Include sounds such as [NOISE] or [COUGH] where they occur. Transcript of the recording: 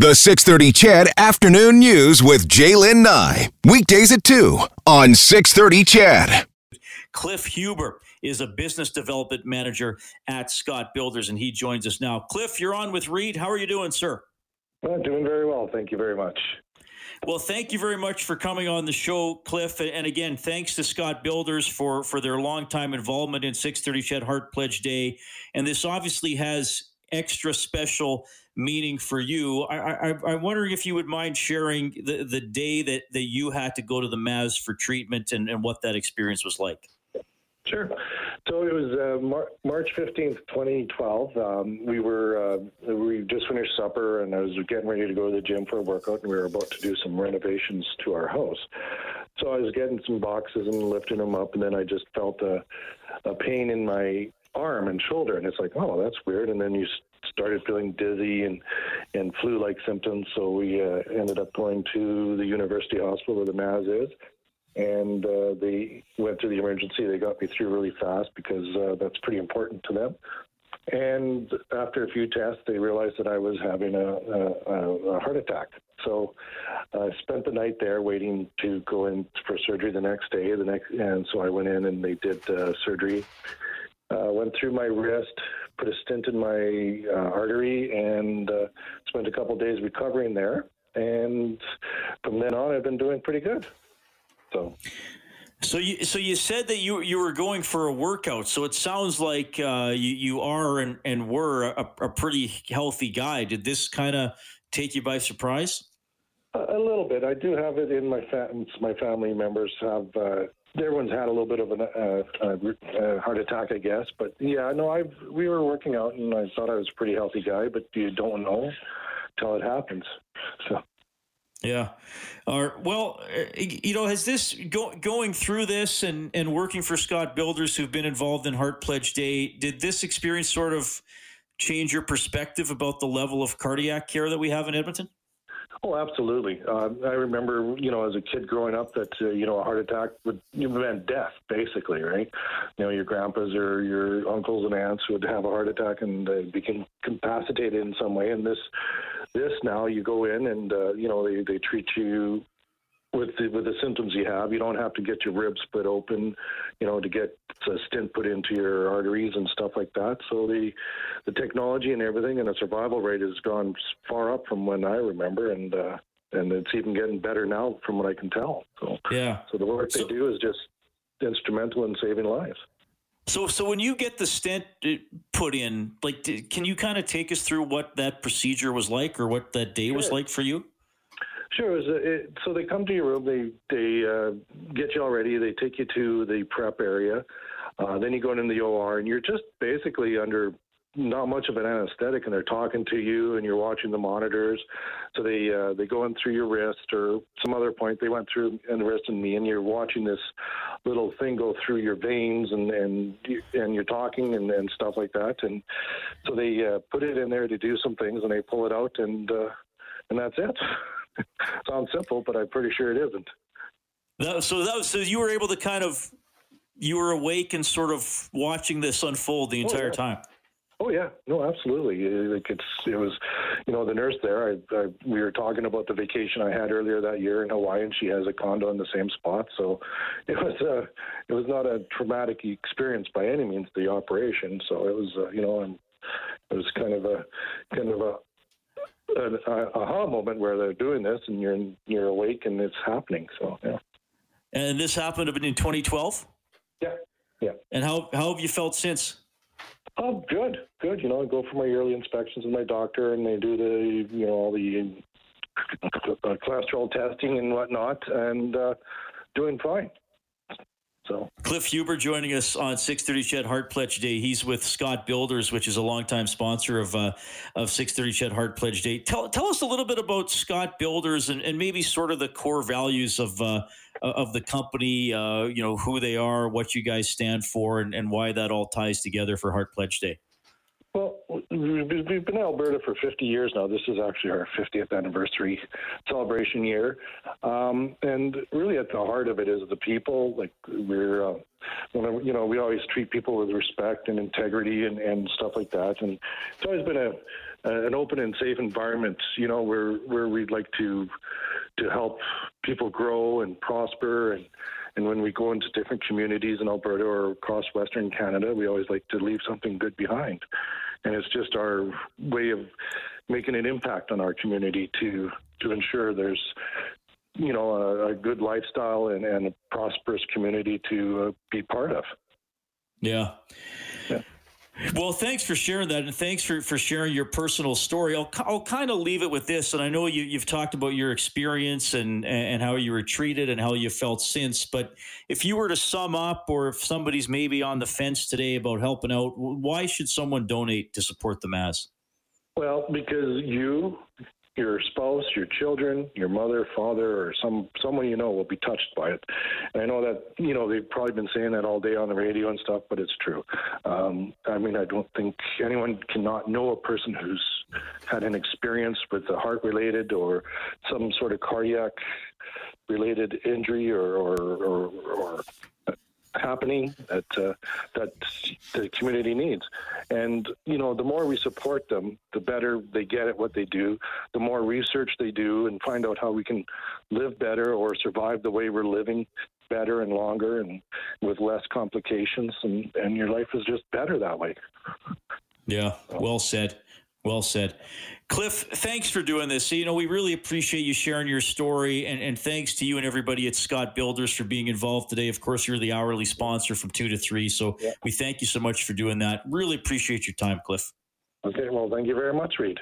The 630 CHED Afternoon News with J'lyn Nye. Weekdays at 2 on 630 CHED. Cliff Huber is a business development manager at Scott Builders, and he joins us now. Cliff, you're on with Reid. How are you doing, sir? Well, doing very well. Thank you very much. Well, thank you very much for coming on the show, Cliff. And again, thanks to Scott Builders for, for their longtime involvement in 630 CHED Heart Pledge Day. And this obviously has extra special meaning for you. I, I, am wondering if you would mind sharing the, the day that, that you had to go to the Maz for treatment and, and what that experience was like. Sure. So it was uh, Mar- March 15th, 2012. Um, we were, uh, we just finished supper and I was getting ready to go to the gym for a workout and we were about to do some renovations to our house. So I was getting some boxes and lifting them up and then I just felt a, a pain in my arm and shoulder and it's like, oh, that's weird. And then you started feeling dizzy and and flu-like symptoms. So we uh, ended up going to the University Hospital where the Maz is, and uh, they went to the emergency. They got me through really fast because uh, that's pretty important to them. And after a few tests, they realized that I was having a, a, a heart attack. So I spent the night there waiting to go in for surgery the next day. The next, and so I went in and they did uh, surgery. Uh, went through my wrist, put a stent in my uh, artery, and uh, spent a couple days recovering there. And from then on, I've been doing pretty good. So. So you so you said that you you were going for a workout. So it sounds like uh, you you are and, and were a, a pretty healthy guy. Did this kind of take you by surprise? A, little bit. I do have it in my fam- my family members have uh, everyone's had a little bit of a uh, uh, heart attack, I guess. But yeah, no, I we were working out, and I thought I was a pretty healthy guy, but you don't know till it happens. So. Yeah. Uh, well, you know, has this go, going through this and, and working for Scott Builders who've been involved in Heart Pledge Day, did this experience sort of change your perspective about the level of cardiac care that we have in Edmonton? Oh, absolutely. Uh, I remember, you know, as a kid growing up, that uh, you know, a heart attack would meant death, basically, right? You know, your grandpas or your uncles and aunts would have a heart attack and uh, become incapacitated in some way. And this, this now, you go in and uh, you know they they treat you with the with the symptoms you have, you don't have to get your ribs split open, you know, to get a stent put into your arteries and stuff like that. So the the technology and everything and the survival rate has gone far up from when I remember, and uh, and it's even getting better now from what I can tell. So yeah, so the work so, they do is just instrumental in saving lives. So, so when you get the stent uh, put in, like, can you kind of take us through what that procedure was like, or what that day sure. was like for you? Sure. It, it, so they come to your room, they they uh, get you all ready, they take you to the prep area, uh, then you go in the OR, and you're just basically under not much of an anesthetic, and they're talking to you, and you're watching the monitors. So they uh, they go in through your wrist or some other point. They went through and the wrist and me, and you're watching this little thing go through your veins, and and and you're talking and, and stuff like that. And so they uh, put it in there to do some things, and they pull it out, and uh, and that's it. [LAUGHS] Sounds simple, but I'm pretty sure it isn't. No, so that was, so you were able to kind of you were awake and sort of watching this unfold the entire oh, yeah. time. Oh yeah, no, absolutely. Like it's it was, you know, the nurse there. I, I, we were talking about the vacation I had earlier that year in Hawaii, and she has a condo in the same spot. So it was uh, it was not a traumatic experience by any means. The operation, so it was, uh, you know, and it was kind of a kind of a an aha moment where they're doing this and you're you're awake and it's happening. So yeah. And this happened in 2012. Yeah, yeah. And how how have you felt since? Oh, good, good. You know, I go for my yearly inspections with my doctor, and they do the you know all the uh, cholesterol testing and whatnot, and uh, doing fine. So Cliff Huber joining us on 630 CHED Heart Pledge Day. He's with Scott Builders, which is a longtime sponsor of uh, of 630 CHED Heart Pledge Day. Tell tell us a little bit about Scott Builders and, and maybe sort of the core values of uh, of the company. Uh, you know who they are, what you guys stand for, and, and why that all ties together for Heart Pledge Day. We've been in Alberta for 50 years now. This is actually our 50th anniversary celebration year, um, and really at the heart of it is the people. Like we're, uh, you know, we always treat people with respect and integrity and, and stuff like that. And it's always been a an open and safe environment. You know, where where we'd like to to help people grow and prosper and. And when we go into different communities in Alberta or across Western Canada, we always like to leave something good behind. And it's just our way of making an impact on our community to to ensure there's you know a, a good lifestyle and, and, a prosperous community to uh, be part of. Yeah. yeah. Well, thanks for sharing that, and thanks for, for sharing your personal story. I'll, I'll kind of leave it with this, and I know you, you've talked about your experience and and how you were treated and how you felt since. But if you were to sum up, or if somebody's maybe on the fence today about helping out, why should someone donate to support the Maz? Well, because you, your spouse, your children, your mother, father, or some someone you know will be touched by it. And I know that you know they've probably been saying that all day on the radio and stuff, but it's true. Um, I mean, I don't think anyone cannot know a person who's had an experience with a heart related or some sort of cardiac related injury or or, or, or happening that uh, that the community needs. And you know, the more we support them, the better they get at what they do. The more research they do and find out how we can live better or survive the way we're living better and longer and with less complications and, and your life is just better that way. Yeah, well said. Well said. Cliff, thanks for doing this. You know, we really appreciate you sharing your story, and, and thanks to you and everybody at Scott Builders for being involved today. Of course, you're the hourly sponsor from two to three, so yeah. we thank you so much for doing that. Really appreciate your time, Cliff. Okay, well, thank you very much, Reid.